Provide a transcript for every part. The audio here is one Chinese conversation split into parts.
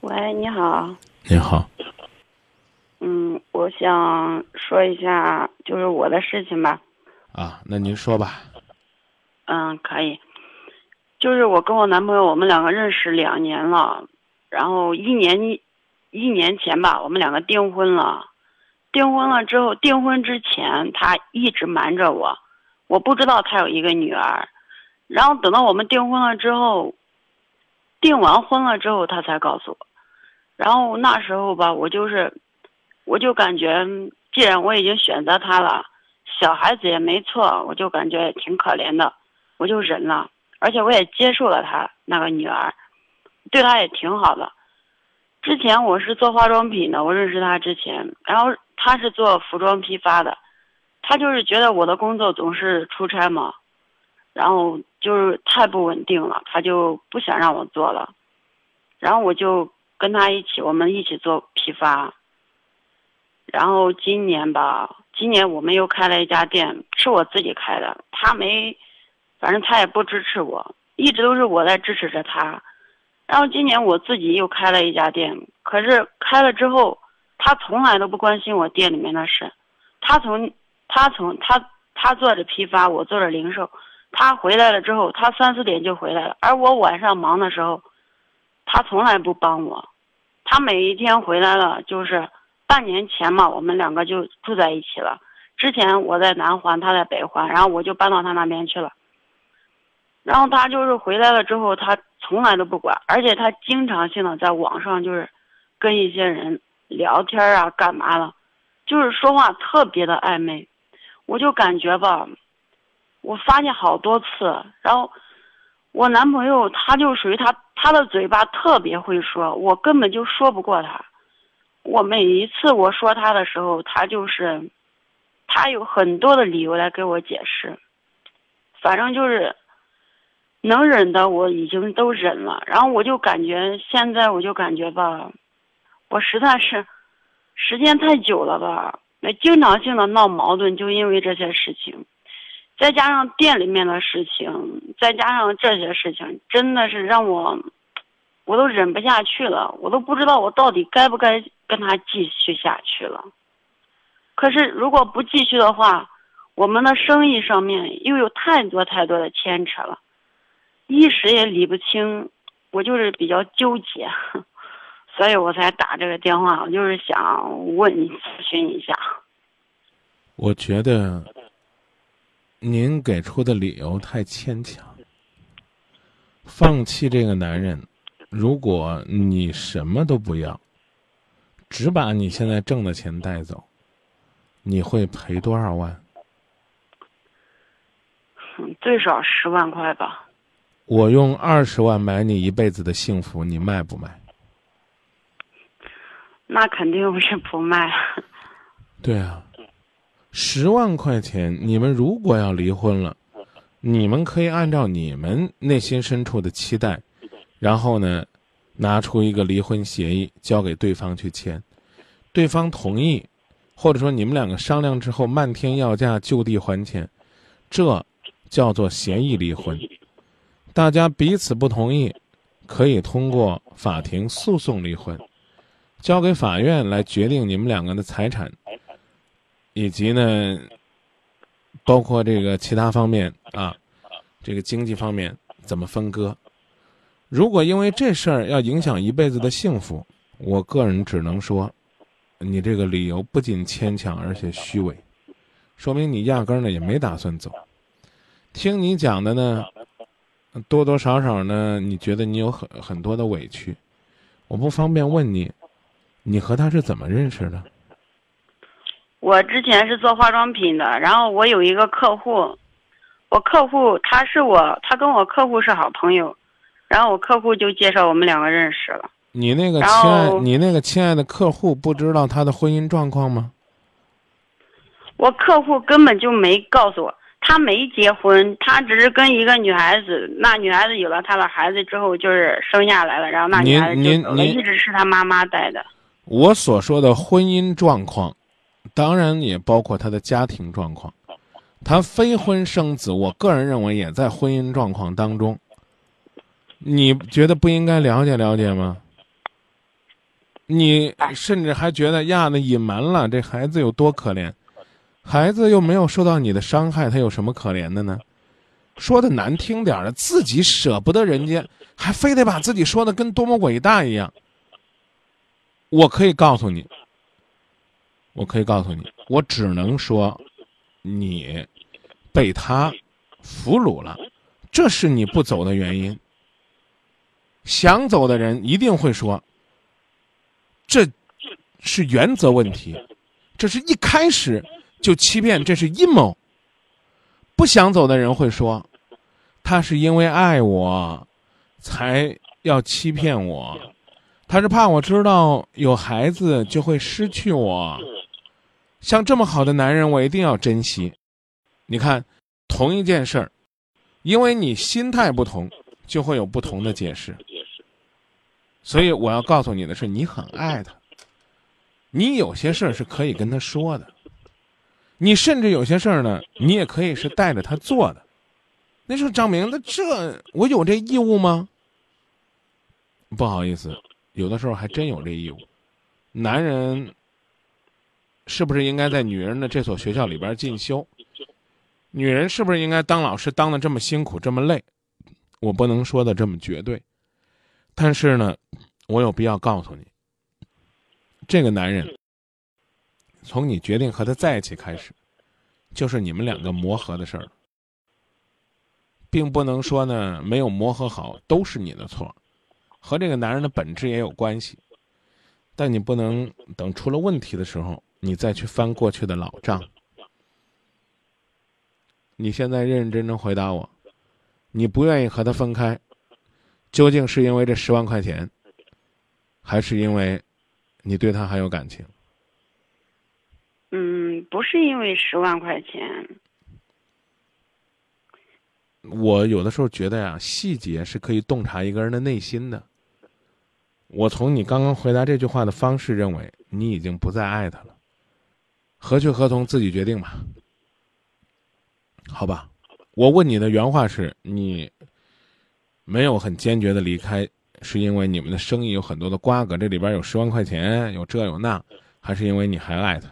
喂，你好。你好，嗯，我想说一下，就是我的事情吧。啊，那您说吧。嗯，可以。就是我跟我男朋友，我们两个认识两年了，然后一年一年前吧，我们两个订婚了。订婚了之后，订婚之前他一直瞒着我，我不知道他有一个女儿。然后等到我们订婚了之后，订完婚了之后，他才告诉我。然后那时候吧，我就是，我就感觉，既然我已经选择他了，小孩子也没错，我就感觉挺可怜的，我就忍了，而且我也接受了他那个女儿，对他也挺好的。之前我是做化妆品的，我认识他之前，然后他是做服装批发的，他就是觉得我的工作总是出差嘛，然后就是太不稳定了，他就不想让我做了，然后我就。跟他一起，我们一起做批发。然后今年吧，今年我们又开了一家店，是我自己开的。他没，反正他也不支持我，一直都是我在支持着他。然后今年我自己又开了一家店，可是开了之后，他从来都不关心我店里面的事。他从，他从他他做着批发，我做着零售。他回来了之后，他三四点就回来了，而我晚上忙的时候，他从来不帮我。他每一天回来了，就是半年前嘛，我们两个就住在一起了。之前我在南环，他在北环，然后我就搬到他那边去了。然后他就是回来了之后，他从来都不管，而且他经常性的在网上就是跟一些人聊天啊，干嘛了，就是说话特别的暧昧。我就感觉吧，我发现好多次，然后。我男朋友他就属于他，他的嘴巴特别会说，我根本就说不过他。我每一次我说他的时候，他就是，他有很多的理由来给我解释。反正就是，能忍的我已经都忍了。然后我就感觉现在我就感觉吧，我实在是，时间太久了吧，那经常性的闹矛盾，就因为这些事情。再加上店里面的事情，再加上这些事情，真的是让我，我都忍不下去了。我都不知道我到底该不该跟他继续下去了。可是如果不继续的话，我们的生意上面又有太多太多的牵扯了，一时也理不清。我就是比较纠结，所以我才打这个电话，我就是想问你咨询一下。我觉得。您给出的理由太牵强。放弃这个男人，如果你什么都不要，只把你现在挣的钱带走，你会赔多少万？最少十万块吧。我用二十万买你一辈子的幸福，你卖不卖？那肯定不是不卖。对啊。十万块钱，你们如果要离婚了，你们可以按照你们内心深处的期待，然后呢，拿出一个离婚协议交给对方去签，对方同意，或者说你们两个商量之后漫天要价就地还钱，这叫做协议离婚。大家彼此不同意，可以通过法庭诉讼离婚，交给法院来决定你们两个的财产。以及呢，包括这个其他方面啊，这个经济方面怎么分割？如果因为这事儿要影响一辈子的幸福，我个人只能说，你这个理由不仅牵强，而且虚伪，说明你压根儿呢也没打算走。听你讲的呢，多多少少呢，你觉得你有很很多的委屈。我不方便问你，你和他是怎么认识的？我之前是做化妆品的，然后我有一个客户，我客户他是我，他跟我客户是好朋友，然后我客户就介绍我们两个认识了。你那个亲爱，你那个亲爱的客户不知道他的婚姻状况吗？我客户根本就没告诉我，他没结婚，他只是跟一个女孩子，那女孩子有了他的孩子之后就是生下来了，然后那女孩子就走了，一直是他妈妈带的。我所说的婚姻状况。当然也包括他的家庭状况，他非婚生子，我个人认为也在婚姻状况当中。你觉得不应该了解了解吗？你甚至还觉得呀，那隐瞒了这孩子有多可怜，孩子又没有受到你的伤害，他有什么可怜的呢？说的难听点儿自己舍不得人家，还非得把自己说的跟多么伟大一样。我可以告诉你，我可以告诉你，我只能说，你被他俘虏了，这是你不走的原因。想走的人一定会说。这，是原则问题，这是一开始就欺骗，这是阴谋。不想走的人会说，他是因为爱我，才要欺骗我，他是怕我知道有孩子就会失去我。像这么好的男人，我一定要珍惜。你看，同一件事儿，因为你心态不同，就会有不同的解释。所以我要告诉你的是，你很爱他，你有些事儿是可以跟他说的，你甚至有些事儿呢，你也可以是带着他做的。那说张明，那这我有这义务吗？不好意思，有的时候还真有这义务。男人是不是应该在女人的这所学校里边进修？女人是不是应该当老师当的这么辛苦这么累？我不能说的这么绝对。但是呢，我有必要告诉你，这个男人，从你决定和他在一起开始，就是你们两个磨合的事儿，并不能说呢没有磨合好都是你的错，和这个男人的本质也有关系，但你不能等出了问题的时候，你再去翻过去的老账。你现在认认真真回答我，你不愿意和他分开。究竟是因为这十万块钱，还是因为你对他还有感情？嗯，不是因为十万块钱。我有的时候觉得呀，细节是可以洞察一个人的内心的。我从你刚刚回答这句话的方式认为，你已经不再爱他了。何去何从，自己决定吧。好吧，我问你的原话是你。没有很坚决的离开，是因为你们的生意有很多的瓜葛，这里边有十万块钱，有这有那，还是因为你还爱他？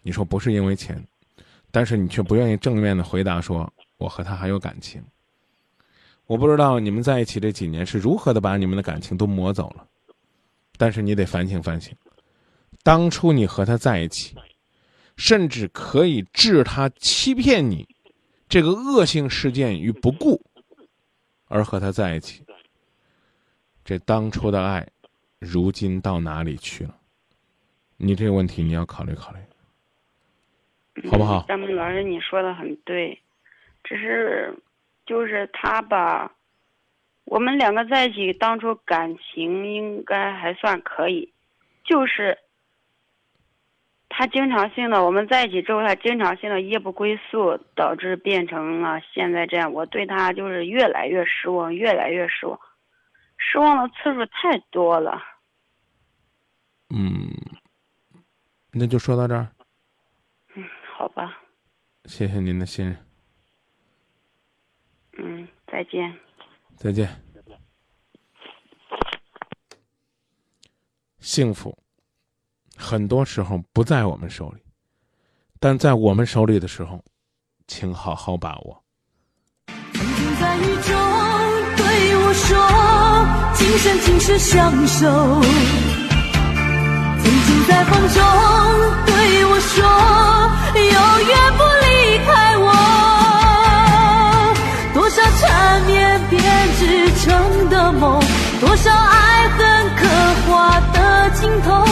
你说不是因为钱，但是你却不愿意正面的回答说我和他还有感情。我不知道你们在一起这几年是如何的把你们的感情都磨走了，但是你得反省反省，当初你和他在一起，甚至可以置他欺骗你这个恶性事件于不顾。而和他在一起，这当初的爱，如今到哪里去了？你这个问题你要考虑考虑，好不好？张明老师，你说的很对，只是，就是他吧，我们两个在一起当初感情应该还算可以，就是。他经常性的，我们在一起之后，他经常性的夜不归宿，导致变成了现在这样。我对他就是越来越失望，越来越失望，失望的次数太多了。嗯，那就说到这儿。嗯，好吧。谢谢您的信任。嗯，再见。再见。幸福。很多时候不在我们手里，但在我们手里的时候，请好好把握。曾经在雨中对我说，今生今世相守；曾经在风中对我说，永远不离开我。多少缠绵编织成的梦，多少爱恨刻画的镜头。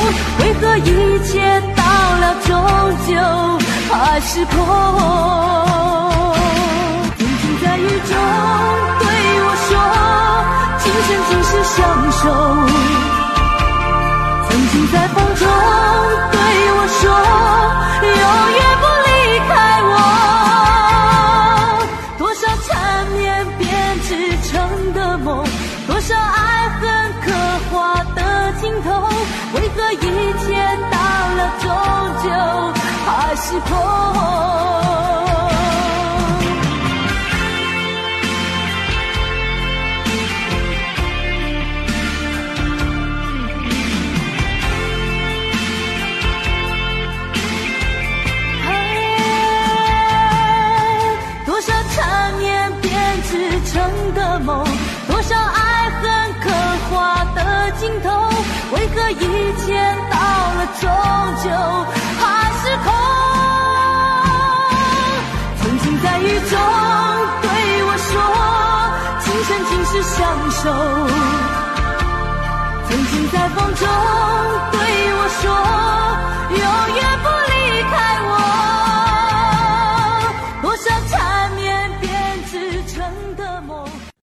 为何一切到了终究还是空？曾经在雨中对我说，今生今世相守。曾经在风中对我说，永远不离开我。多少缠绵编织成的梦，多少爱恨刻画的镜头。为何破。嘿，多少缠绵编织成的梦，多少爱恨刻画的镜头，为何一切到了终究？手，